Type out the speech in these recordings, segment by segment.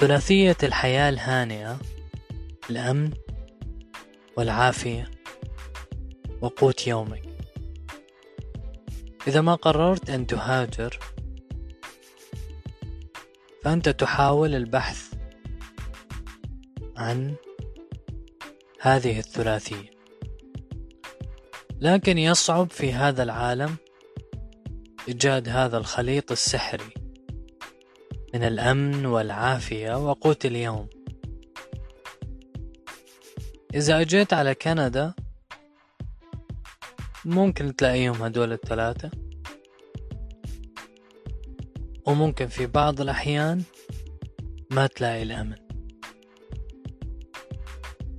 ثلاثية الحياة الهانئة الأمن والعافية وقوت يومك. إذا ما قررت أن تهاجر فأنت تحاول البحث عن هذه الثلاثية. لكن يصعب في هذا العالم إيجاد هذا الخليط السحري. من الأمن والعافية وقوت اليوم. إذا أجيت على كندا ممكن تلاقيهم هدول الثلاثة. وممكن في بعض الأحيان ما تلاقي الأمن.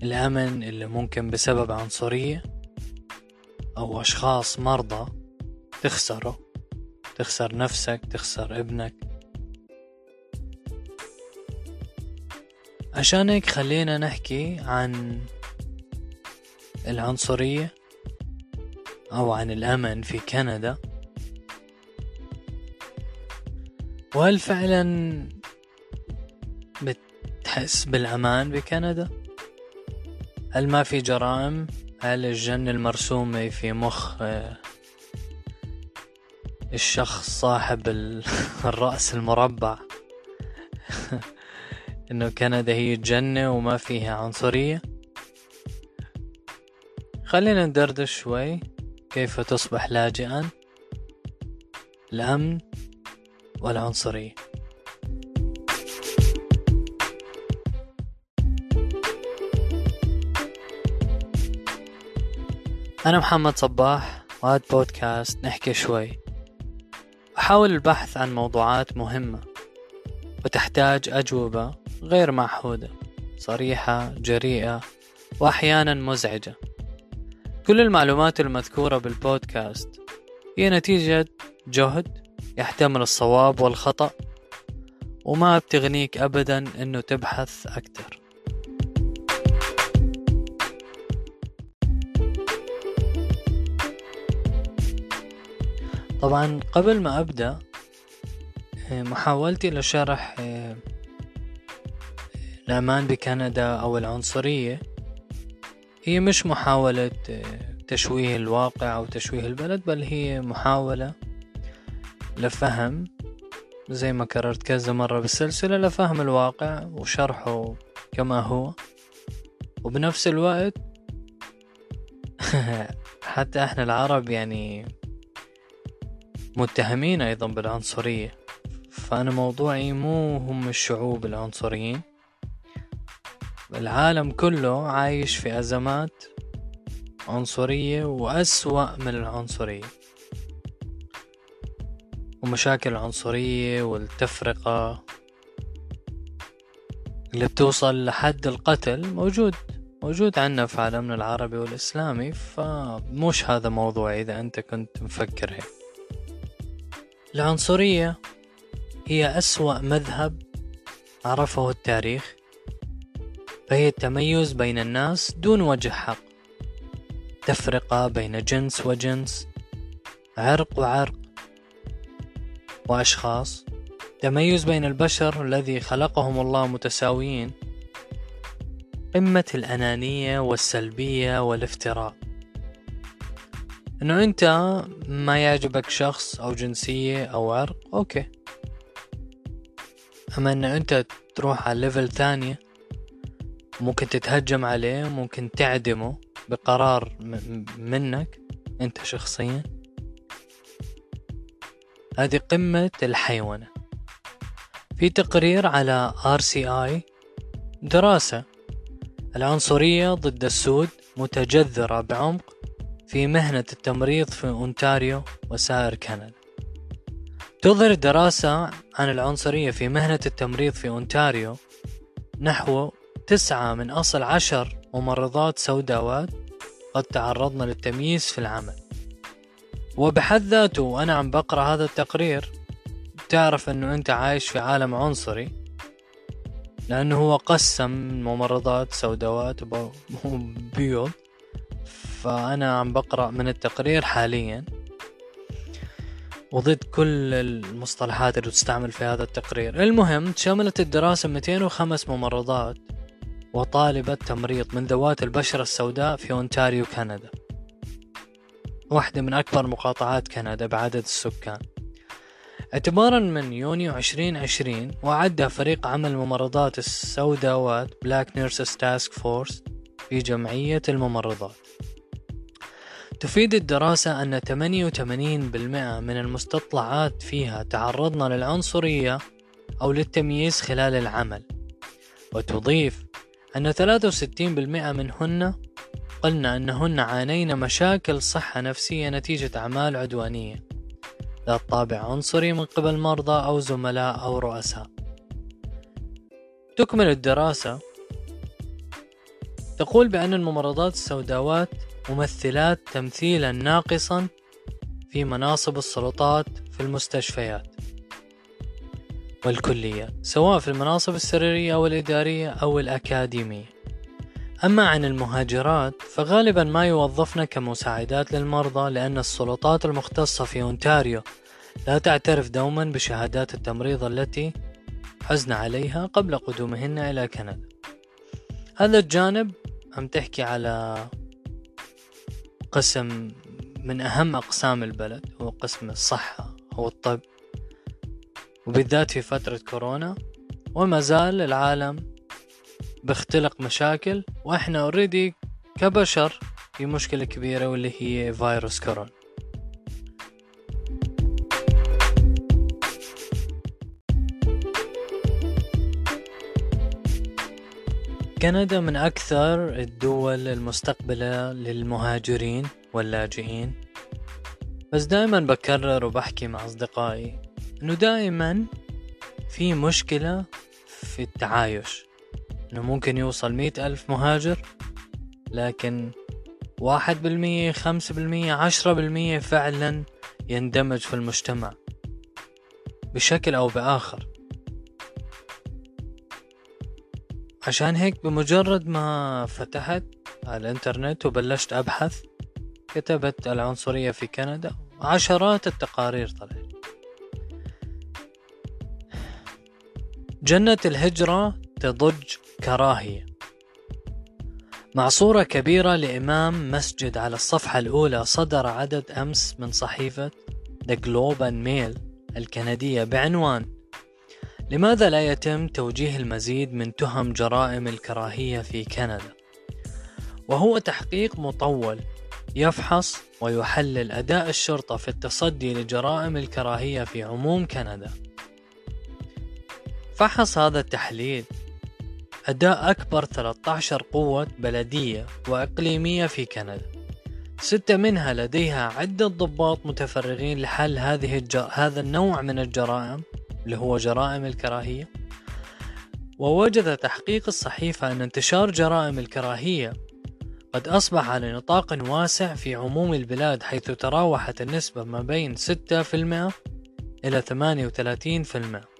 الأمن اللي ممكن بسبب عنصرية أو أشخاص مرضى تخسره. تخسر نفسك تخسر ابنك. عشان هيك خلينا نحكي عن العنصرية أو عن الأمن في كندا وهل فعلا بتحس بالأمان بكندا؟ هل ما في جرائم؟ هل الجنة المرسومة في مخ آه، الشخص صاحب الرأس المربع إنه كندا هي الجنة وما فيها عنصرية. خلينا ندردش شوي. كيف تصبح لاجئا؟ الأمن والعنصرية. أنا محمد صباح وهذا بودكاست نحكي شوي. أحاول البحث عن موضوعات مهمة وتحتاج أجوبة. غير معهودة صريحة جريئة وأحيانا مزعجة. كل المعلومات المذكورة بالبودكاست هي نتيجة جهد يحتمل الصواب والخطأ وما بتغنيك أبدا أنه تبحث أكثر. طبعا قبل ما أبدأ محاولتي لشرح الأمان بكندا أو العنصرية هي مش محاولة تشويه الواقع أو تشويه البلد بل هي محاولة لفهم زي ما كررت كذا مرة بالسلسلة لفهم الواقع وشرحه كما هو. وبنفس الوقت حتى إحنا العرب يعني متهمين أيضا بالعنصرية. فأنا موضوعي مو هم الشعوب العنصريين. العالم كله عايش في أزمات عنصرية وأسوأ من العنصرية. ومشاكل العنصرية والتفرقة اللي بتوصل لحد القتل موجود موجود عنا في عالمنا العربي والإسلامي فمش هذا موضوع إذا أنت كنت مفكر هيك. العنصرية هي أسوأ مذهب عرفه التاريخ. فهي التميز بين الناس دون وجه حق. تفرقة بين جنس وجنس عرق وعرق. وأشخاص تميز بين البشر الذي خلقهم الله متساويين. قمة الأنانية والسلبية والافتراء. إنه أنت ما يعجبك شخص أو جنسية أو عرق okay. أما انه أنت تروح على level ثانية ممكن تتهجم عليه ممكن تعدمه بقرار منك انت شخصيا. هذه قمة الحيوانة. في تقرير على RCI دراسة العنصرية ضد السود متجذرة بعمق في مهنة التمريض في أونتاريو وسائر كندا. تظهر دراسة عن العنصرية في مهنة التمريض في أونتاريو نحو تسعة من أصل عشر ممرضات سوداوات قد تعرضن للتمييز في العمل. وبحد ذاته وأنا عم بقرأ هذا التقرير. تعرف أنه أنت عايش في عالم عنصري. لأنه هو قسم ممرضات سوداوات وبيض فأنا عم بقرأ من التقرير حاليا. وضد كل المصطلحات اللي تستعمل في هذا التقرير. المهم شملت الدراسة 205 ممرضات وطالبة تمريض من ذوات البشرة السوداء في أونتاريو كندا. واحدة من أكبر مقاطعات كندا بعدد السكان. اعتبارا من يونيو 2020 وعد فريق عمل الممرضات السوداوات Black Nurses Task Force في جمعية الممرضات. تفيد الدراسة أن 88% من المستطلعات فيها تعرضن للعنصرية أو للتمييز خلال العمل وتضيف أن 63% منهن قلنا أنهن عانين مشاكل صحة نفسية نتيجة أعمال عدوانية. ذات طابع عنصري من قبل مرضى أو زملاء أو رؤساء. تكمل الدراسة. تقول بأن الممرضات السوداوات ممثلات تمثيلا ناقصا في مناصب السلطات في المستشفيات. والكليات سواء في المناصب السريرية أو الإدارية أو الأكاديمية. أما عن المهاجرات فغالبا ما يوظفن كمساعدات للمرضى لأن السلطات المختصة في أونتاريو لا تعترف دوما بشهادات التمريض التي حزن عليها قبل قدومهن إلى كندا. هذا الجانب عم تحكي على قسم من أهم أقسام البلد هو قسم الصحة أو الطب. وبالذات في فترة كورونا وما زال العالم بيختلق مشاكل وإحنا اوريدي كبشر في مشكلة كبيرة واللي هي فيروس كورونا. كندا من أكثر الدول المستقبلة للمهاجرين واللاجئين. بس دائما بكرر وبحكي مع أصدقائي إنه دائما في مشكلة في التعايش. إنه ممكن يوصل مئة ألف مهاجر لكن واحد بالمية خمسة بالمية عشرة بالمية فعلا يندمج في المجتمع بشكل أو بآخر. عشان هيك بمجرد ما فتحت على الإنترنت وبلشت أبحث كتبت العنصرية في كندا عشرات التقارير طلعت. جنة الهجرة تضج كراهية مع صورة كبيرة لإمام مسجد على الصفحة الأولى صدر عدد أمس من صحيفة The Globe and Mail الكندية بعنوان لماذا لا يتم توجيه المزيد من تهم جرائم الكراهية في كندا؟ وهو تحقيق مطول يفحص ويحلل أداء الشرطة في التصدي لجرائم الكراهية في عموم كندا. فحص هذا التحليل. أداء أكبر 13 قوة بلدية وإقليمية في كندا. ستة منها لديها عدة ضباط متفرغين لحل هذه الجر... هذا النوع من الجرائم اللي هو جرائم الكراهية. ووجد تحقيق الصحيفة أن انتشار جرائم الكراهية قد أصبح على نطاق واسع في عموم البلاد حيث تراوحت النسبة ما بين 6% إلى 38%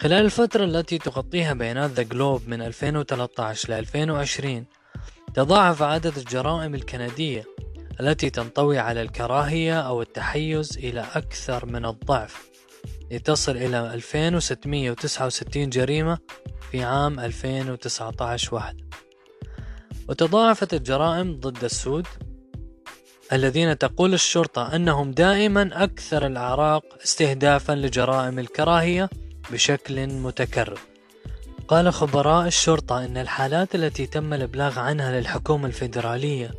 خلال الفترة التي تغطيها بيانات ذا جلوب من 2013 ل 2020 تضاعف عدد الجرائم الكندية التي تنطوي على الكراهية أو التحيز إلى أكثر من الضعف. لتصل إلى 2669 جريمة في عام 2019 وحده وتضاعفت الجرائم ضد السود الذين تقول الشرطة أنهم دائما أكثر الأعراق استهدافا لجرائم الكراهية بشكل متكرر. قال خبراء الشرطة أن الحالات التي تم الإبلاغ عنها للحكومة الفيدرالية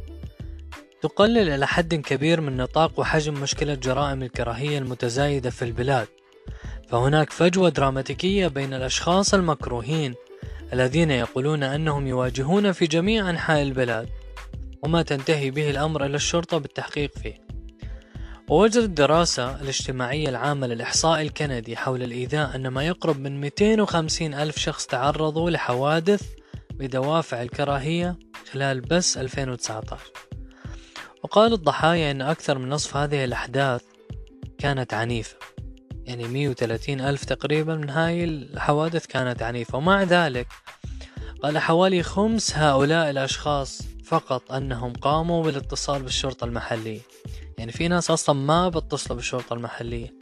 تقلل إلى حد كبير من نطاق وحجم مشكلة جرائم الكراهية المتزايدة في البلاد. فهناك فجوة دراماتيكية بين الأشخاص المكروهين الذين يقولون أنهم يواجهون في جميع أنحاء البلاد وما تنتهي به الأمر إلى الشرطة بالتحقيق فيه. ووجدت الدراسة الاجتماعية العامة للإحصاء الكندي حول الإيذاء أن ما يقرب من 250 ألف شخص تعرضوا لحوادث بدوافع الكراهية خلال بس 2019 وقال الضحايا أن أكثر من نصف هذه الأحداث كانت عنيفة. يعني 130 ألف تقريبا من هاي الحوادث كانت عنيفة. ومع ذلك قال حوالي خمس هؤلاء الأشخاص فقط أنهم قاموا بالاتصال بالشرطة المحلية. يعني في ناس أصلا ما بتصلوا بالشرطة المحلية.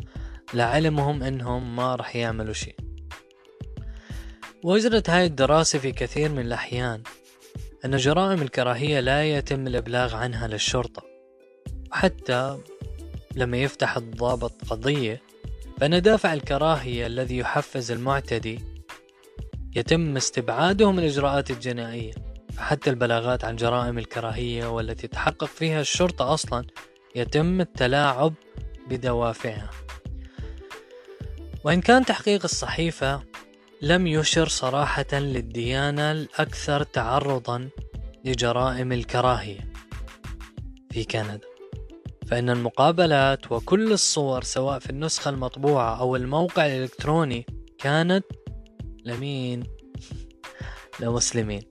لعلمهم إنهم ما راح يعملوا شيء. وأجرت هاي الدراسة في كثير من الأحيان أن جرائم الكراهية لا يتم الإبلاغ عنها للشرطة. وحتى لما يفتح الضابط قضية فإن دافع الكراهية الذي يحفز المعتدي يتم استبعاده من الإجراءات الجنائية فحتى البلاغات عن جرائم الكراهية والتي تحقق فيها الشرطة أصلا يتم التلاعب بدوافعها. وإن كان تحقيق الصحيفة لم يشر صراحة للديانة الأكثر تعرضا لجرائم الكراهية في كندا. فإن المقابلات وكل الصور سواء في النسخة المطبوعة أو الموقع الإلكتروني كانت لمين؟ لمسلمين.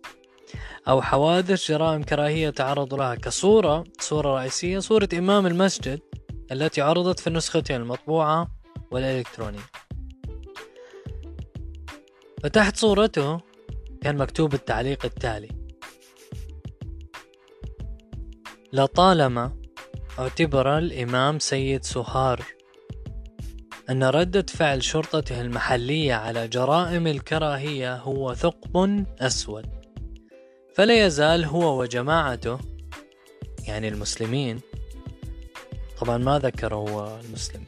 أو حوادث جرائم كراهية تعرضوا لها كصورة صورة رئيسية صورة إمام المسجد التي عرضت في النسختين المطبوعة والإلكترونية. فتحت صورته كان مكتوب التعليق التالي. لطالما اعتبر الإمام سيد سهار. أن ردة فعل شرطته المحلية على جرائم الكراهية هو ثقب أسود. فلا يزال هو وجماعته يعني المسلمين طبعا ما ذكر هو المسلمين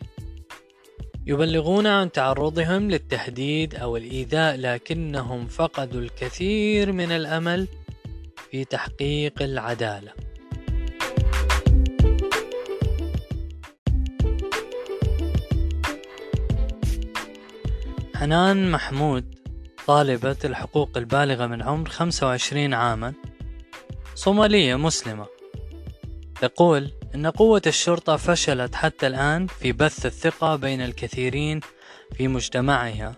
يبلغون عن تعرضهم للتهديد أو الإيذاء لكنهم فقدوا الكثير من الأمل في تحقيق العدالة. حنان محمود طالبة الحقوق البالغة من عمر 25 عاما صومالية مسلمة. تقول إن قوة الشرطة فشلت حتى الآن في بث الثقة بين الكثيرين في مجتمعها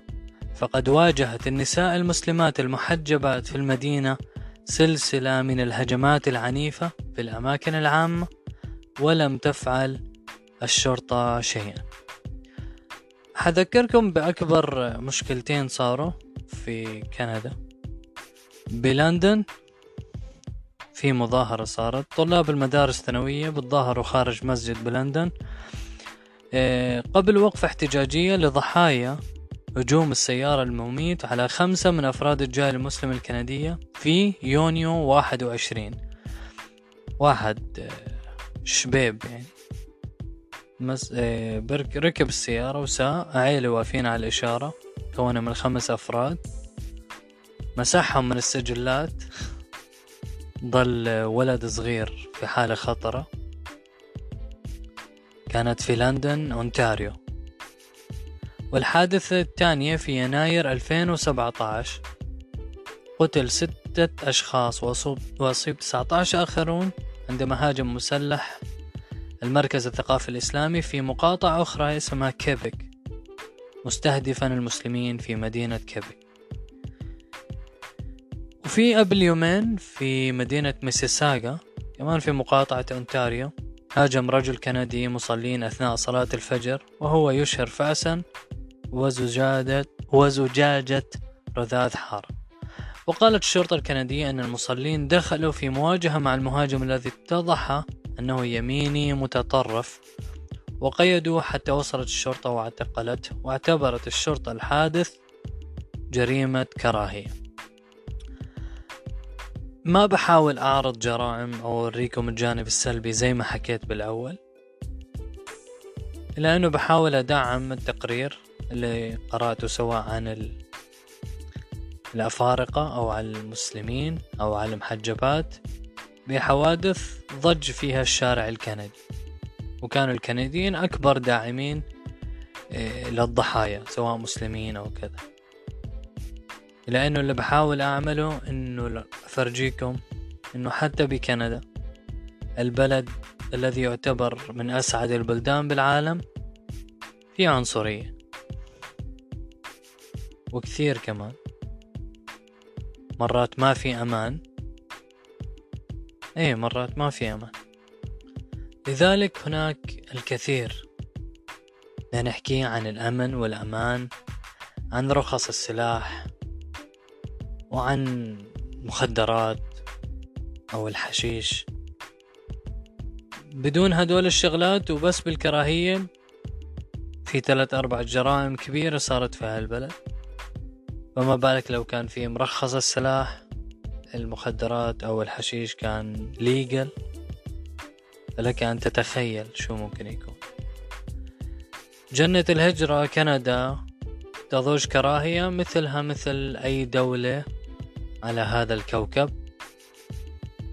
فقد واجهت النساء المسلمات المحجبات في المدينة سلسلة من الهجمات العنيفة في الأماكن العامة ولم تفعل الشرطة شيئا. حذكركم بأكبر مشكلتين صاروا في كندا. بلندن في مظاهرة صارت. طلاب المدارس الثانوية بتظاهروا خارج مسجد بلندن. آه، قبل وقف احتجاجية لضحايا هجوم السيارة المميت على خمسة من أفراد الجالية المسلمة الكندية في يونيو واحد وعشرين. واحد آه، شبيب يعني. مس... آه، ركب السيارة وساء عيلة واقفين على الإشارة كونها من خمس أفراد. مسحهم من السجلات. ضل ولد صغير في حالة خطرة. كانت في لندن أونتاريو. والحادثة الثانية في يناير 2017 قتل ستة أشخاص وأصيب 19 آخرون عندما هاجم مسلح المركز الثقافي الإسلامي في مقاطعة أخرى اسمها كيبك مستهدفا المسلمين في مدينة كيبك وفي قبل يومين في مدينة ميسيساغا كمان في مقاطعة أونتاريو هاجم رجل كندي مصلين أثناء صلاة الفجر وهو يشهر فأسا وزجاجة وزجاجة رذاذ حار. وقالت الشرطة الكندية أن المصلين دخلوا في مواجهة مع المهاجم الذي اتضح أنه يميني متطرف وقيدوه حتى وصلت الشرطة واعتقلته واعتبرت الشرطة الحادث جريمة كراهية. ما بحاول أعرض جرائم أو أوريكم الجانب السلبي زي ما حكيت بالأول إلا أنه بحاول أدعم التقرير اللي قرأته سواء عن ال... الأفارقة أو عن المسلمين أو عن المحجبات. بحوادث ضج فيها الشارع الكندي. وكانوا الكنديين أكبر داعمين إيه، للضحايا سواء مسلمين أو كذا. لأنه اللي بحاول أعمله إنه أفرجيكم إنه حتى بكندا البلد الذي يعتبر من أسعد البلدان بالعالم في عنصرية. وكثير كمان. مرات ما في أمان. إيه مرات ما في أمان لذلك هناك الكثير نحكي عن الأمن والأمان عن رخص السلاح وعن مخدرات أو الحشيش. بدون هدول الشغلات وبس بالكراهية في ثلاث أربع جرائم كبيرة صارت في هالبلد. فما بالك لو كان في مرخص السلاح المخدرات أو الحشيش كان ليجل فلك أن تتخيل شو ممكن يكون. جنة الهجرة كندا تضج كراهية مثلها مثل أي دولة على هذا الكوكب.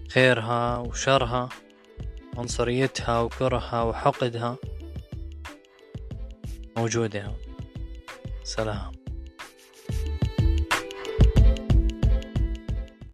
خيرها وشرها عنصريتها وكرهها وحقدها موجودة. سلام.